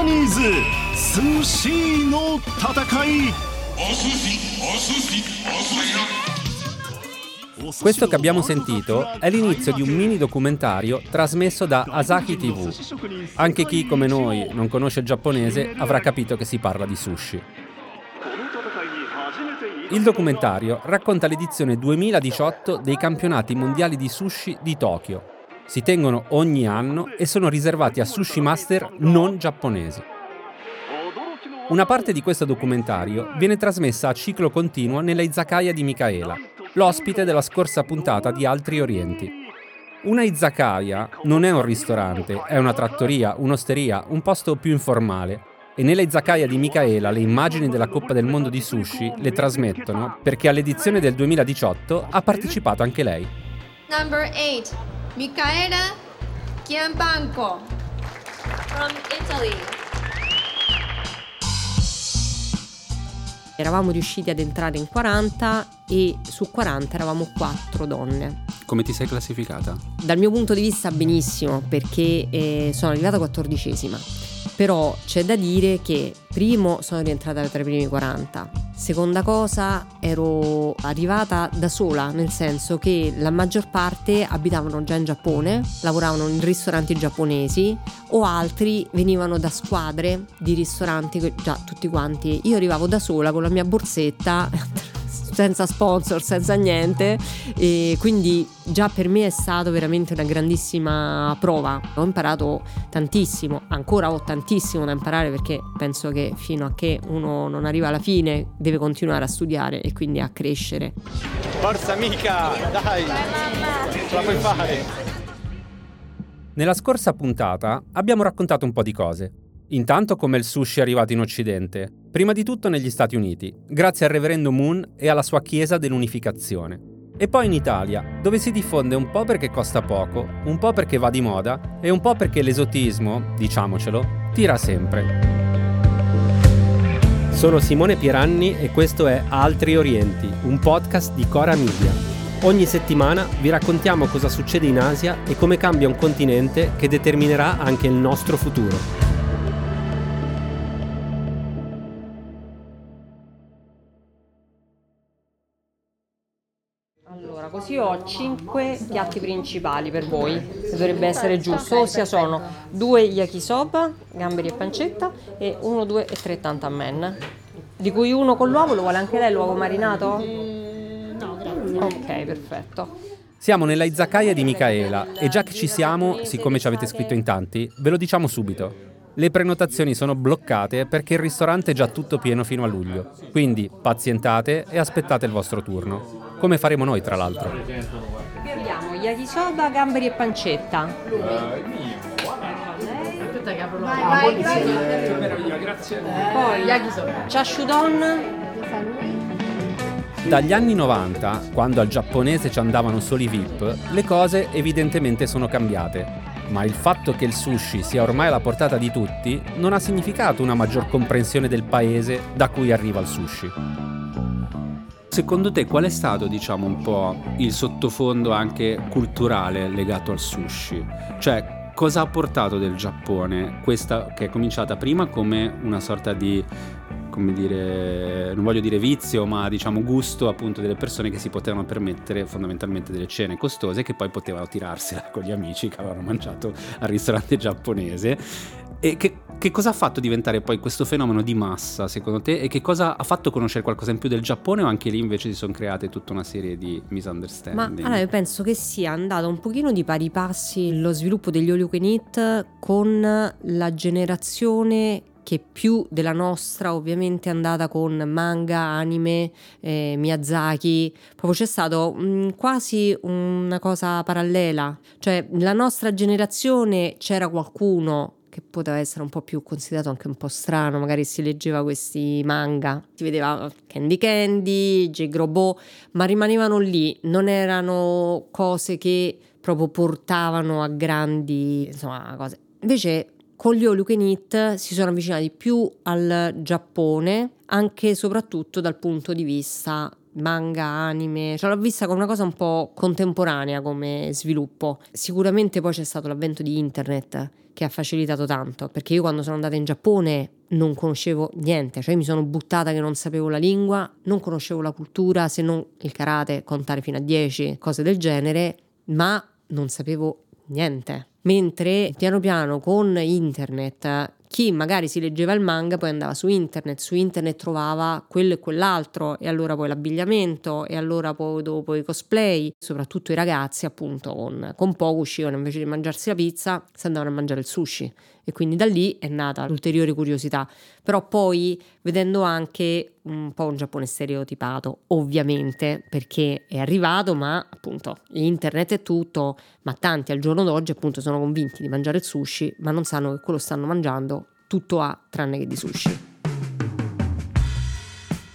パニーズ寿司の戦い Questo che abbiamo sentito è l'inizio di un mini documentario trasmesso da Asahi TV. Anche chi come noi non conosce il giapponese avrà capito che si parla di sushi. Il documentario racconta l'edizione 2018 dei campionati mondiali di sushi di Tokyo. si tengono ogni anno e sono riservati a sushi master non giapponesi. Una parte di questo documentario viene trasmessa a ciclo continuo nella izakaya di Michaela, l'ospite della scorsa puntata di Altri Orienti. Una izakaya non è un ristorante, è una trattoria, un'osteria, un posto più informale e nella izakaya di Michaela le immagini della Coppa del Mondo di Sushi le trasmettono perché all'edizione del 2018 ha partecipato anche lei. Number 8, Micaela Chiambanco from Italy. Eravamo riusciti ad entrare in 40 e su 40 eravamo 4 donne. Come ti sei classificata? Dal mio punto di vista benissimo perché eh, sono arrivata quattordicesima però c'è da dire che primo sono rientrata tra i primi 40, seconda cosa ero arrivata da sola, nel senso che la maggior parte abitavano già in Giappone, lavoravano in ristoranti giapponesi o altri venivano da squadre di ristoranti già tutti quanti. Io arrivavo da sola con la mia borsetta senza sponsor, senza niente e quindi già per me è stato veramente una grandissima prova. Ho imparato tantissimo, ancora ho tantissimo da imparare perché penso che fino a che uno non arriva alla fine deve continuare a studiare e quindi a crescere. Forza amica, dai, ce la puoi fare. Nella scorsa puntata abbiamo raccontato un po' di cose. Intanto come il sushi è arrivato in Occidente, prima di tutto negli Stati Uniti, grazie al reverendo Moon e alla sua Chiesa dell'Unificazione. E poi in Italia, dove si diffonde un po' perché costa poco, un po' perché va di moda e un po' perché l'esotismo, diciamocelo, tira sempre. Sono Simone Pieranni e questo è Altri Orienti, un podcast di Cora Media. Ogni settimana vi raccontiamo cosa succede in Asia e come cambia un continente che determinerà anche il nostro futuro. Così ho 5 piatti principali per voi, se dovrebbe essere giusto, ossia sono due yakisoba, gamberi e pancetta e 1, 2 e 3 tantamen. Di cui uno con l'uovo, lo vuole anche lei l'uovo marinato? No, grazie. Ok, perfetto. Siamo nella izakaya di Michaela e già che ci siamo, siccome ci avete scritto in tanti, ve lo diciamo subito. Le prenotazioni sono bloccate perché il ristorante è già tutto pieno fino a luglio, quindi pazientate e aspettate il vostro turno come faremo noi tra l'altro. Qui abbiamo yakisoba, gamberi e pancetta. Vai, vai, Poi chashudon. Dagli anni 90, quando al giapponese ci andavano solo i VIP, le cose evidentemente sono cambiate. Ma il fatto che il sushi sia ormai alla portata di tutti non ha significato una maggior comprensione del paese da cui arriva il sushi. Secondo te qual è stato, diciamo, un po' il sottofondo anche culturale legato al sushi? Cioè, cosa ha portato del Giappone questa che è cominciata prima come una sorta di come dire, non voglio dire vizio, ma diciamo gusto appunto delle persone che si potevano permettere fondamentalmente delle cene costose che poi potevano tirarsela con gli amici che avevano mangiato al ristorante giapponese e che, che, cosa ha fatto diventare poi questo fenomeno di massa, secondo te? E che cosa ha fatto conoscere qualcosa in più del Giappone o anche lì invece si sono create tutta una serie di misunderstanding? Ma allora io penso che sia andato un pochino di pari passi lo sviluppo degli all you can eat con la generazione che più della nostra ovviamente è andata con manga, anime, eh, Miyazaki, proprio c'è stato mh, mm, quasi una cosa parallela, cioè la nostra generazione c'era qualcuno che poteva essere un po' più considerato anche un po' strano, magari si leggeva questi manga, si vedeva Candy Candy, J. Grobo, ma rimanevano lì, non erano cose che proprio portavano a grandi insomma, cose. Invece con gli All Eat si sono avvicinati più al Giappone, anche e soprattutto dal punto di vista manga, anime, cioè l'ho vista come una cosa un po' contemporanea come sviluppo. Sicuramente poi c'è stato l'avvento di internet che ha facilitato tanto, perché io quando sono andata in Giappone non conoscevo niente, cioè mi sono buttata che non sapevo la lingua, non conoscevo la cultura, se non il karate, contare fino a 10, cose del genere, ma non sapevo niente. Mentre piano piano con internet chi magari si leggeva il manga poi andava su internet, su internet trovava quello e quell'altro e allora poi l'abbigliamento e allora poi dopo i cosplay, soprattutto i ragazzi appunto con, con poco uscivano invece di mangiarsi la pizza si andavano a mangiare il sushi. E quindi da lì è nata l'ulteriore curiosità, però poi vedendo anche un po' un Giappone stereotipato, ovviamente perché è arrivato, ma appunto internet è tutto, ma tanti al giorno d'oggi appunto sono convinti di mangiare il sushi, ma non sanno che quello stanno mangiando tutto a tranne che di sushi.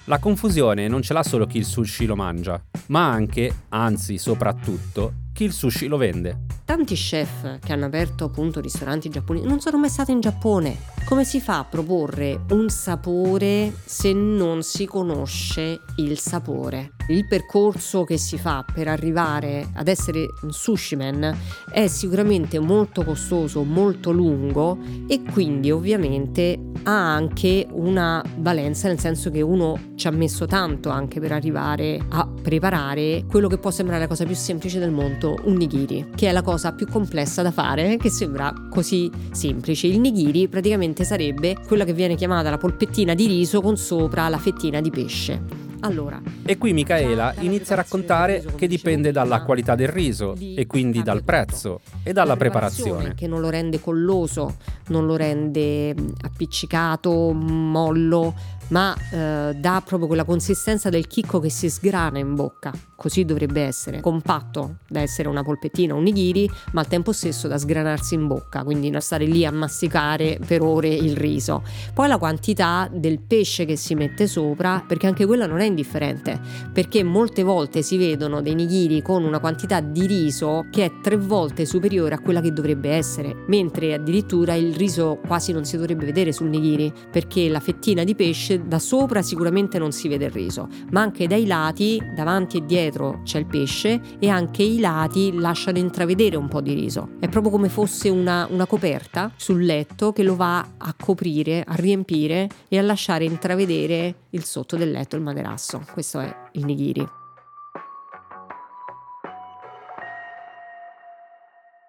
La confusione non ce l'ha solo chi il sushi lo mangia, ma anche, anzi soprattutto, chi il sushi lo vende. Tanti chef che hanno aperto appunto ristoranti giapponesi non sono mai stati in Giappone. Come si fa a proporre un sapore se non si conosce il sapore? Il percorso che si fa per arrivare ad essere un sushi man è sicuramente molto costoso, molto lungo e quindi ovviamente ha anche una valenza nel senso che uno ci ha messo tanto anche per arrivare a preparare quello che può sembrare la cosa più semplice del mondo, un nigiri, che è la cosa più complessa da fare che sembra così semplice. Il nigiri praticamente sarebbe quella che viene chiamata la polpettina di riso con sopra la fettina di pesce. Allora, e qui Michaela inizia a raccontare che dipende dalla qualità del riso e quindi dal prezzo e dalla preparazione. Che non lo rende colloso, non lo rende appiccicato, mollo, ma eh, dà proprio quella consistenza del chicco che si sgrana in bocca. Così dovrebbe essere, compatto da essere una polpettina, un nigiri, ma al tempo stesso da sgranarsi in bocca, quindi non stare lì a masticare per ore il riso. Poi la quantità del pesce che si mette sopra, perché anche quella non è indifferente, perché molte volte si vedono dei nigiri con una quantità di riso che è tre volte superiore a quella che dovrebbe essere, mentre addirittura il riso quasi non si dovrebbe vedere sul nigiri, perché la fettina di pesce da sopra sicuramente non si vede il riso, ma anche dai lati, davanti e dietro c'è il pesce e anche i lati lasciano intravedere un po' di riso. È proprio come fosse una, una coperta sul letto che lo va a coprire, a riempire e a lasciare intravedere il sotto del letto, il materasso. Questo è il nigiri.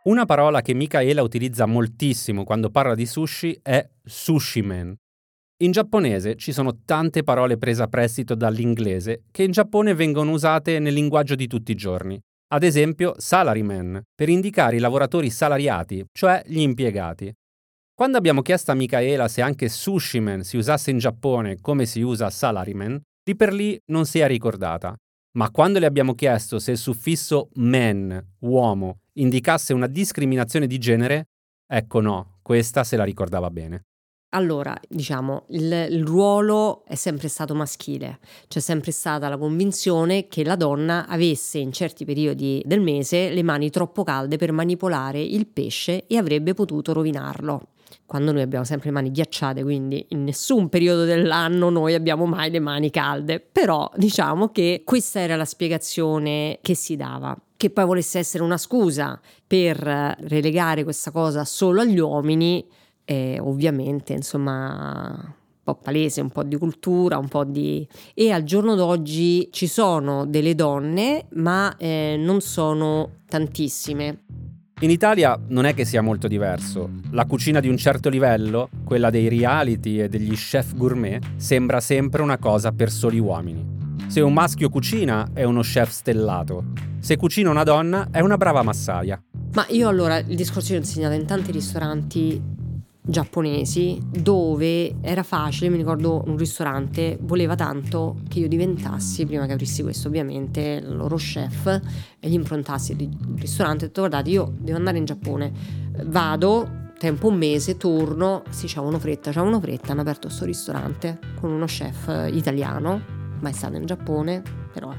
Una parola che Michaela utilizza moltissimo quando parla di sushi è sushimen, in giapponese ci sono tante parole prese a prestito dall'inglese che in Giappone vengono usate nel linguaggio di tutti i giorni. Ad esempio salaryman, per indicare i lavoratori salariati, cioè gli impiegati. Quando abbiamo chiesto a Michaela se anche sushiman si usasse in Giappone come si usa salaryman, di per lì non si è ricordata. Ma quando le abbiamo chiesto se il suffisso men, uomo, indicasse una discriminazione di genere, ecco no, questa se la ricordava bene. Allora, diciamo, il, il, ruolo è sempre stato maschile, c'è sempre stata la convinzione che la donna avesse in certi periodi del mese le mani troppo calde per manipolare il pesce e avrebbe potuto rovinarlo. Quando noi abbiamo sempre le mani ghiacciate, quindi in nessun periodo dell'anno noi abbiamo mai le mani calde. Però diciamo che questa era la spiegazione che si dava che poi volesse essere una scusa per relegare questa cosa solo agli uomini e ovviamente insomma un po' palese, un po' di cultura, un po' di... e al giorno d'oggi ci sono delle donne ma eh, non sono tantissime. In Italia non è che sia molto diverso. La cucina di un certo livello, quella dei reality e degli chef gourmet, sembra sempre una cosa per soli uomini. Se un maschio cucina è uno chef stellato. Se cucina una donna è una brava massaia. Ma io allora il discorso che ho insegnato in tanti ristoranti giapponesi dove era facile, mi ricordo un ristorante voleva tanto che io diventassi, prima che aprissi questo ovviamente, il loro chef e gli improntassi il ristorante, ho detto guardate io devo andare in Giappone, vado, tempo un mese, torno, sì c'avevano fretta, c'avevano fretta, hanno aperto questo ristorante con uno chef italiano, mai stato in Giappone, però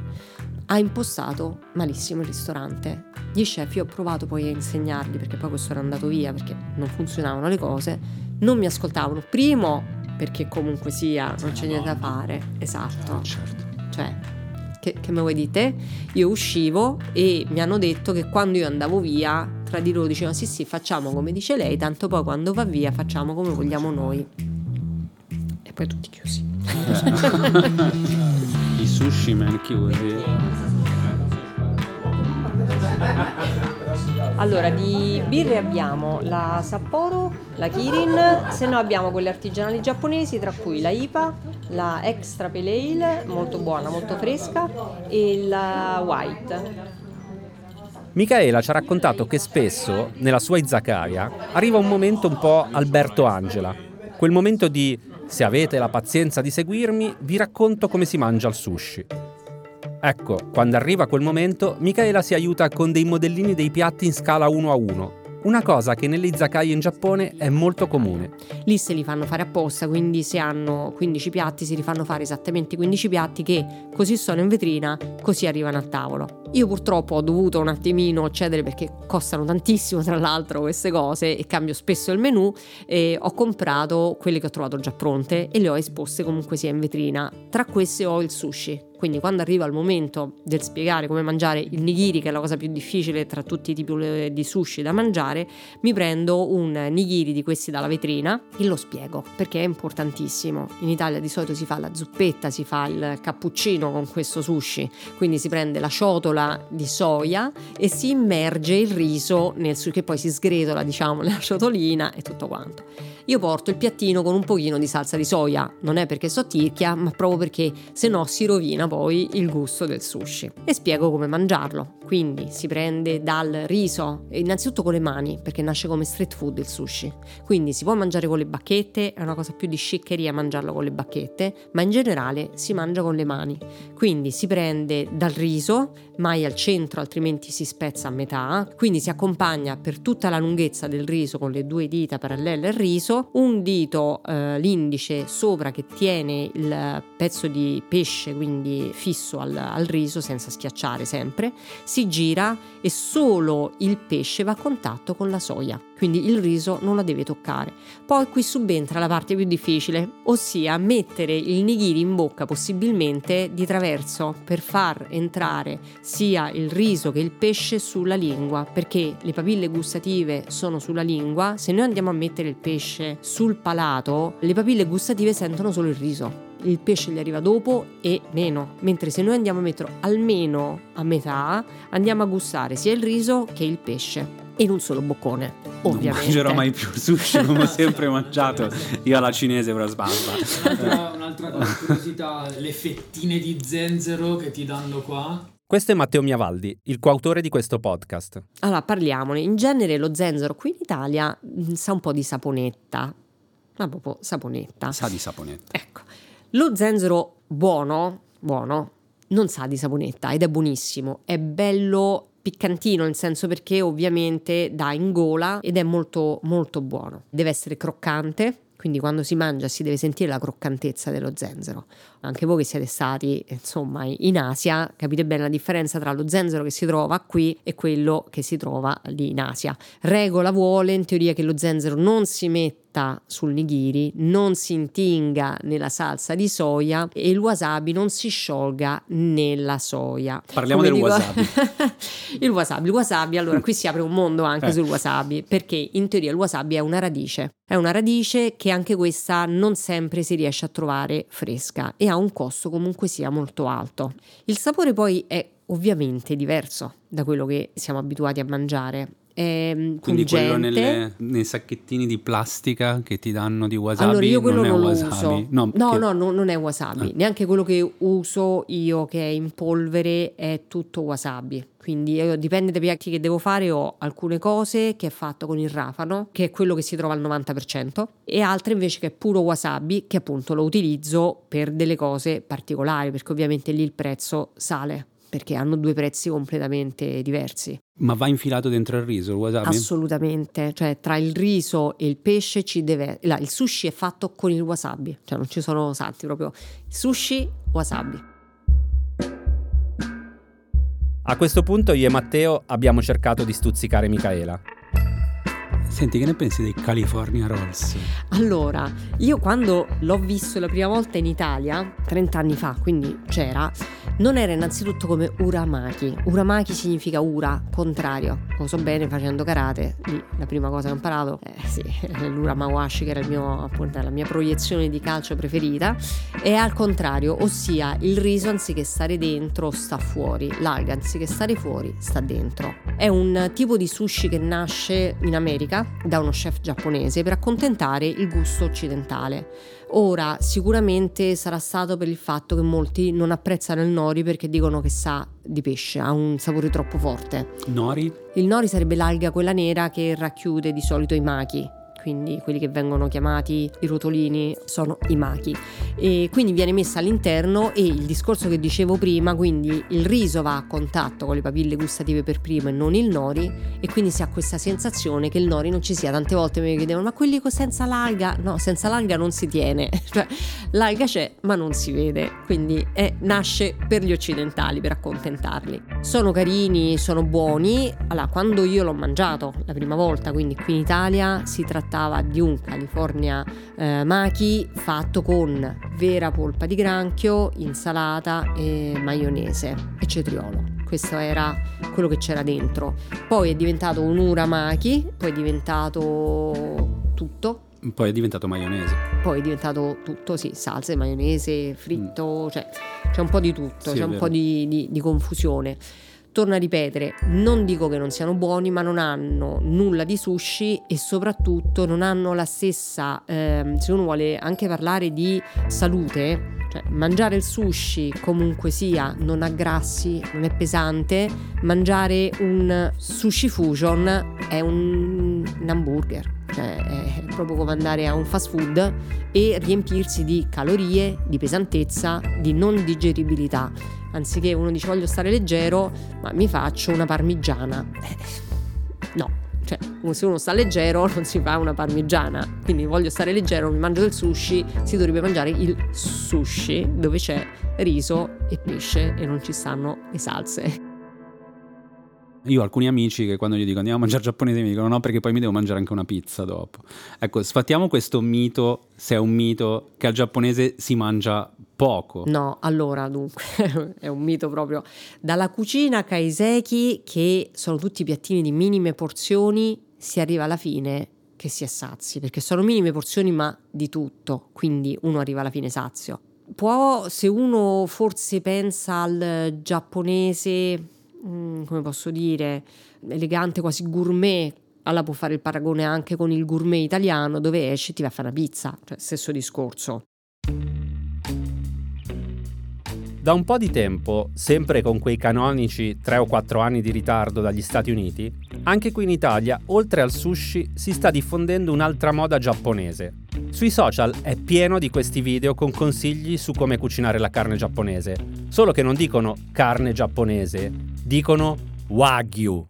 ha impostato malissimo il ristorante. Gli chef, io ho provato poi a insegnarli perché poi questo era andato via perché non funzionavano le cose, non mi ascoltavano. Primo, perché comunque sia, non c'è niente da fare. Esatto. Certo. Cioè, che, che me vuoi dite? Io uscivo e mi hanno detto che quando io andavo via tra di loro dicevano sì sì facciamo come dice lei, tanto poi quando va via facciamo come vogliamo noi. E poi tutti chiusi. Sushi man chiusi. Allora, di birre abbiamo la Sapporo, la Kirin, se no abbiamo quelle artigianali giapponesi, tra cui la IPA, la Extra Pale Ale, molto buona, molto fresca, e la White. Michaela ci ha raccontato che spesso, nella sua izakaya, arriva un momento un po' Alberto Angela. Quel momento di se avete la pazienza di seguirmi, vi racconto come si mangia il sushi. Ecco, quando arriva quel momento, Michaela si aiuta con dei modellini dei piatti in scala 1 a 1, una cosa che nelle izakaya in Giappone è molto comune. Lì se li fanno fare apposta, quindi se hanno 15 piatti si rifanno fare esattamente 15 piatti che così sono in vetrina, così arrivano al tavolo. Io purtroppo ho dovuto un attimino cedere perché costano tantissimo tra l'altro queste cose e cambio spesso il menù e ho comprato quelle che ho trovato già pronte e le ho esposte comunque sia in vetrina. Tra queste ho il sushi quindi quando arriva il momento del spiegare come mangiare il nigiri, che è la cosa più difficile tra tutti i tipi di sushi da mangiare, mi prendo un nigiri di questi dalla vetrina e lo spiego perché è importantissimo. In Italia di solito si fa la zuppetta, si fa il cappuccino con questo sushi, quindi si prende la ciotola di soia e si immerge il riso nel sushi che poi si sgretola diciamo nella ciotolina e tutto quanto. Io porto il piattino con un pochino di salsa di soia, non è perché so tirchia, ma proprio perché se no si rovina poi il gusto del sushi. E spiego come mangiarlo. Quindi si prende dal riso, innanzitutto con le mani, perché nasce come street food il sushi. Quindi si può mangiare con le bacchette, è una cosa più di sciccheria mangiarlo con le bacchette, ma in generale si mangia con le mani. Quindi si prende dal riso, mai al centro, altrimenti si spezza a metà. Quindi si accompagna per tutta la lunghezza del riso con le due dita parallele al riso un dito, eh, l'indice sopra che tiene il pezzo di pesce, quindi fisso al, al riso senza schiacciare sempre, si gira e solo il pesce va a contatto con la soia quindi il riso non la deve toccare. Poi qui subentra la parte più difficile, ossia mettere il nigiri in bocca possibilmente di traverso per far entrare sia il riso che il pesce sulla lingua, perché le papille gustative sono sulla lingua, se noi andiamo a mettere il pesce sul palato, le papille gustative sentono solo il riso. Il pesce gli arriva dopo e meno, mentre se noi andiamo a metterlo almeno a metà, andiamo a gustare sia il riso che il pesce in un solo boccone, ovviamente. Non mangerò mai più sushi come ho sempre mangiato, io alla cinese però sballa. Un'altra, un'altra curiosità, le fettine di zenzero che ti danno qua. Questo è Matteo Miavaldi, il coautore di questo podcast. Allora, parliamone. In genere lo zenzero qui in Italia mm, sa un po' di saponetta, ma proprio saponetta. Sa di saponetta. Ecco. Lo zenzero buono, buono, non sa di saponetta ed è buonissimo, è bello piccantino nel senso perché ovviamente dà in gola ed è molto molto buono. Deve essere croccante, quindi quando si mangia si deve sentire la croccantezza dello zenzero. Anche voi che siete stati insomma in Asia capite bene la differenza tra lo zenzero che si trova qui e quello che si trova lì in Asia. Regola vuole in teoria che lo zenzero non si metta metta sul nigiri non si intinga nella salsa di soia e il wasabi non si sciolga nella soia. Parliamo Come del dico... wasabi. il wasabi, il wasabi, allora qui si apre un mondo anche eh. sul wasabi, perché in teoria il wasabi è una radice. È una radice che anche questa non sempre si riesce a trovare fresca e ha un costo comunque sia molto alto. Il sapore poi è ovviamente diverso da quello che siamo abituati a mangiare eh, Quindi quello nelle, nei sacchettini di plastica che ti danno di wasabi allora io quello non, non lo uso. No, no, no, no, non è wasabi. Ah. neanche quello che uso io che è in polvere è tutto wasabi. Quindi io, dipende dai piatti che devo fare. Ho alcune cose che è fatto con il rafano che è quello che si trova al 90% e altre invece che è puro wasabi che appunto lo utilizzo per delle cose particolari perché ovviamente lì il prezzo sale perché hanno due prezzi completamente diversi. Ma va infilato dentro il riso il wasabi? Assolutamente, cioè tra il riso e il pesce ci deve... Là, il sushi è fatto con il wasabi, cioè non ci sono salti proprio. Sushi, wasabi. A questo punto io e Matteo abbiamo cercato di stuzzicare Michaela. Senti, che ne pensi dei California Rolls? Allora, io quando l'ho visto la prima volta in Italia, 30 anni fa, quindi c'era, non era innanzitutto come uramaki. Uramaki significa ura, contrario. Lo so bene facendo karate, lì la prima cosa che ho imparato, eh sì, l'uramawashi che era mio, appunto, la mia proiezione di calcio preferita, è al contrario, ossia il riso anziché stare dentro sta fuori, l'alga anziché stare fuori sta dentro. È un tipo di sushi che nasce in America da uno chef giapponese per accontentare il gusto occidentale. Ora, sicuramente sarà stato per il fatto che molti non apprezzano il nori perché dicono che sa di pesce, ha un sapore troppo forte. Nori? Il nori sarebbe l'alga quella nera che racchiude di solito i machi quindi quelli che vengono chiamati i rotolini sono i machi e quindi viene messa all'interno e il discorso che dicevo prima quindi il riso va a contatto con le papille gustative per primo e non il nori e quindi si ha questa sensazione che il nori non ci sia. Tante volte mi chiedevano ma quelli senza l'alga? No senza l'alga non si tiene. Cioè l'alga c'è ma non si vede. Quindi è, nasce per gli occidentali per accontentarli. Sono carini sono buoni. Allora quando io l'ho mangiato la prima volta quindi qui in Italia si tratta trattava di un California eh, Maki fatto con vera polpa di granchio, insalata e maionese e cetriolo. Questo era quello che c'era dentro. Poi è diventato un uramaki, poi è diventato tutto, poi è diventato maionese. Poi è diventato tutto, sì, salse, maionese, fritto, mm. cioè c'è un po' di tutto, sì, c'è un po' di, di, di confusione. Torno a ripetere, non dico che non siano buoni, ma non hanno nulla di sushi e soprattutto non hanno la stessa, eh, se uno vuole anche parlare di salute, cioè, mangiare il sushi comunque sia non ha grassi, non è pesante, mangiare un sushi fusion è un, un hamburger, cioè è proprio come andare a un fast food e riempirsi di calorie, di pesantezza, di non digeribilità anziché uno dice voglio stare leggero, ma mi faccio una parmigiana. Eh, no, cioè se uno sta leggero non si fa una parmigiana, quindi voglio stare leggero, mi mangio del sushi, si dovrebbe mangiare il sushi dove c'è riso e pesce e non ci stanno le salse. Io ho alcuni amici che quando gli dico andiamo a mangiare giapponese mi dicono no perché poi mi devo mangiare anche una pizza dopo. Ecco, sfattiamo questo mito, se è un mito, che al giapponese si mangia poco. No, allora dunque è un mito proprio. Dalla cucina kaiseki, che sono tutti piattini di minime porzioni, si arriva alla fine che si è sazi, perché sono minime porzioni ma di tutto, quindi uno arriva alla fine sazio. Può, se uno forse pensa al giapponese Mm, come posso dire, elegante, quasi gourmet. Allora può fare il paragone anche con il gourmet italiano dove esci e ti va a fare una pizza, cioè stesso discorso. Da un po' di tempo, sempre con quei canonici 3 o 4 anni di ritardo dagli Stati Uniti, anche qui in Italia, oltre al sushi, si sta diffondendo un'altra moda giapponese. Sui social è pieno di questi video con consigli su come cucinare la carne giapponese, solo che non dicono carne giapponese, dicono Wagyu.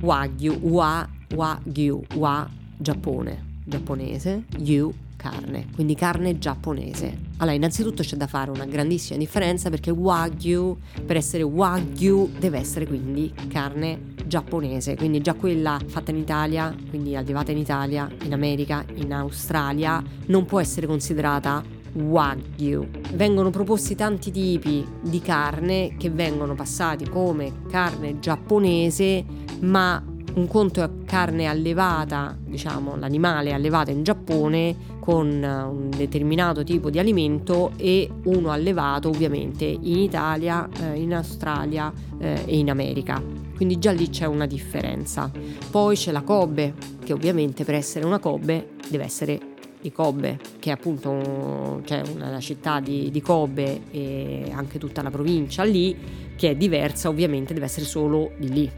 Wagyu, wa, Wagyu, wa, Giappone, giapponese, yu, carne, quindi carne giapponese. Allora, innanzitutto c'è da fare una grandissima differenza perché Wagyu, per essere Wagyu, deve essere quindi carne giapponese, quindi già quella fatta in Italia, quindi allevata in Italia, in America, in Australia, non può essere considerata Wagyu. Vengono proposti tanti tipi di carne che vengono passati come carne giapponese, ma un conto è carne allevata, diciamo l'animale allevato in Giappone con un determinato tipo di alimento e uno allevato ovviamente in Italia, eh, in Australia eh, e in America. Quindi già lì c'è una differenza. Poi c'è la Kobe, che ovviamente per essere una Kobe deve essere di Kobe, che è appunto cioè una città di, di Kobe e anche tutta la provincia lì, che è diversa, ovviamente deve essere solo di lì.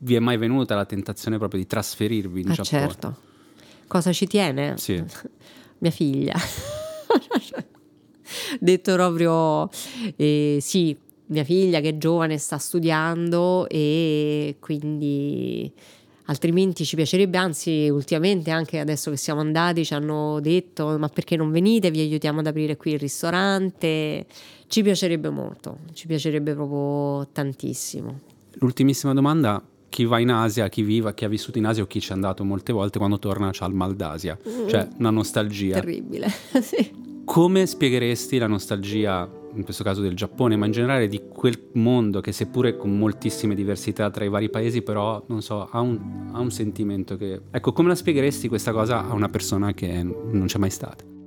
Vi è mai venuta la tentazione proprio di trasferirvi in ah, Giappone? Certo. Cosa ci tiene? Sì. Mia figlia. Detto proprio, eh, sì, mia figlia che è giovane sta studiando e quindi altrimenti ci piacerebbe, anzi ultimamente anche adesso che siamo andati ci hanno detto ma perché non venite, vi aiutiamo ad aprire qui il ristorante, ci piacerebbe molto, ci piacerebbe proprio tantissimo. l'ultimissima domanda, chi va in Asia, chi viva, chi ha vissuto in Asia o chi ci è andato molte volte, quando torna c'ha il mal d'Asia, cioè una nostalgia. Terribile, sì. Come spiegheresti la nostalgia, in questo caso del Giappone, ma in generale di quel mondo che seppure con moltissime diversità tra i vari paesi, però, non so, ha un, ha un sentimento che... Ecco, come la spiegheresti questa cosa a una persona che non c'è mai stata?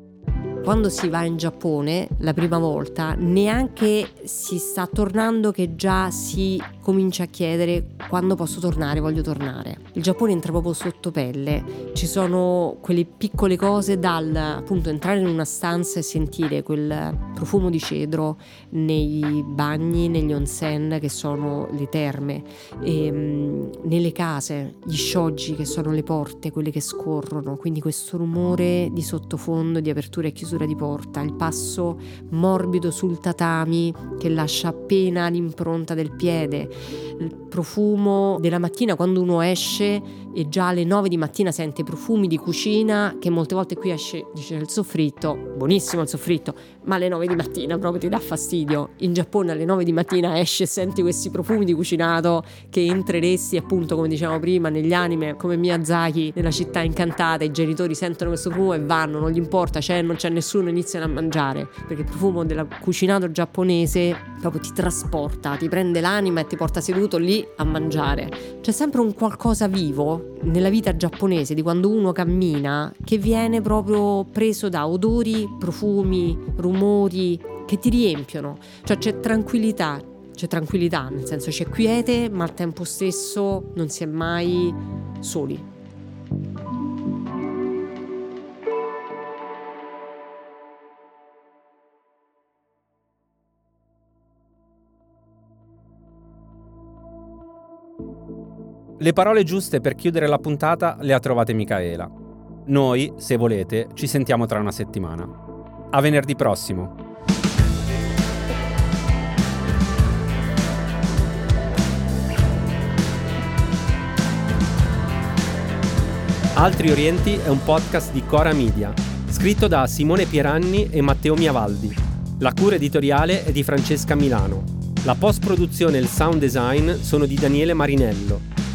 Quando si va in Giappone la prima volta, neanche si sta tornando che già si comincia a chiedere quando posso tornare, voglio tornare. Il Giappone entra proprio sotto pelle, ci sono quelle piccole cose dal appunto entrare in una stanza e sentire quel profumo di cedro nei bagni, negli onsen che sono le terme, e, mm, nelle case, gli shoji che sono le porte, quelle che scorrono, quindi questo rumore di sottofondo, di apertura e chiusura di porta, il passo morbido sul tatami che lascia appena l'impronta del piede, il profumo della mattina quando uno esce e già alle 9 di mattina sente profumi di cucina che molte volte qui esce, dice il soffritto, buonissimo il soffritto, ma alle 9 di mattina proprio ti dà fastidio. In Giappone alle 9 di mattina esce e senti questi profumi di cucinato che entreresti appunto come dicevamo prima negli anime come Miyazaki nella città incantata, i genitori sentono questo profumo e vanno, non gli importa, c'è non c'è nessuno, iniziano a mangiare, perché il profumo del cucinato giapponese proprio ti trasporta, ti prende l'anima e ti porta seduto lì a mangiare. C'è sempre un qualcosa vivo nella vita giapponese di quando uno cammina che viene proprio preso da odori, profumi, rumori che ti riempiono. Cioè c'è tranquillità, c'è tranquillità, nel senso c'è quiete, ma al tempo stesso non si è mai soli. Le parole giuste per chiudere la puntata le ha trovate Micaela. Noi, se volete, ci sentiamo tra una settimana. A venerdì prossimo. Altri Orienti è un podcast di Cora Media, scritto da Simone Pieranni e Matteo Miavaldi. La cura editoriale è di Francesca Milano. La post-produzione e il sound design sono di Daniele Marinello.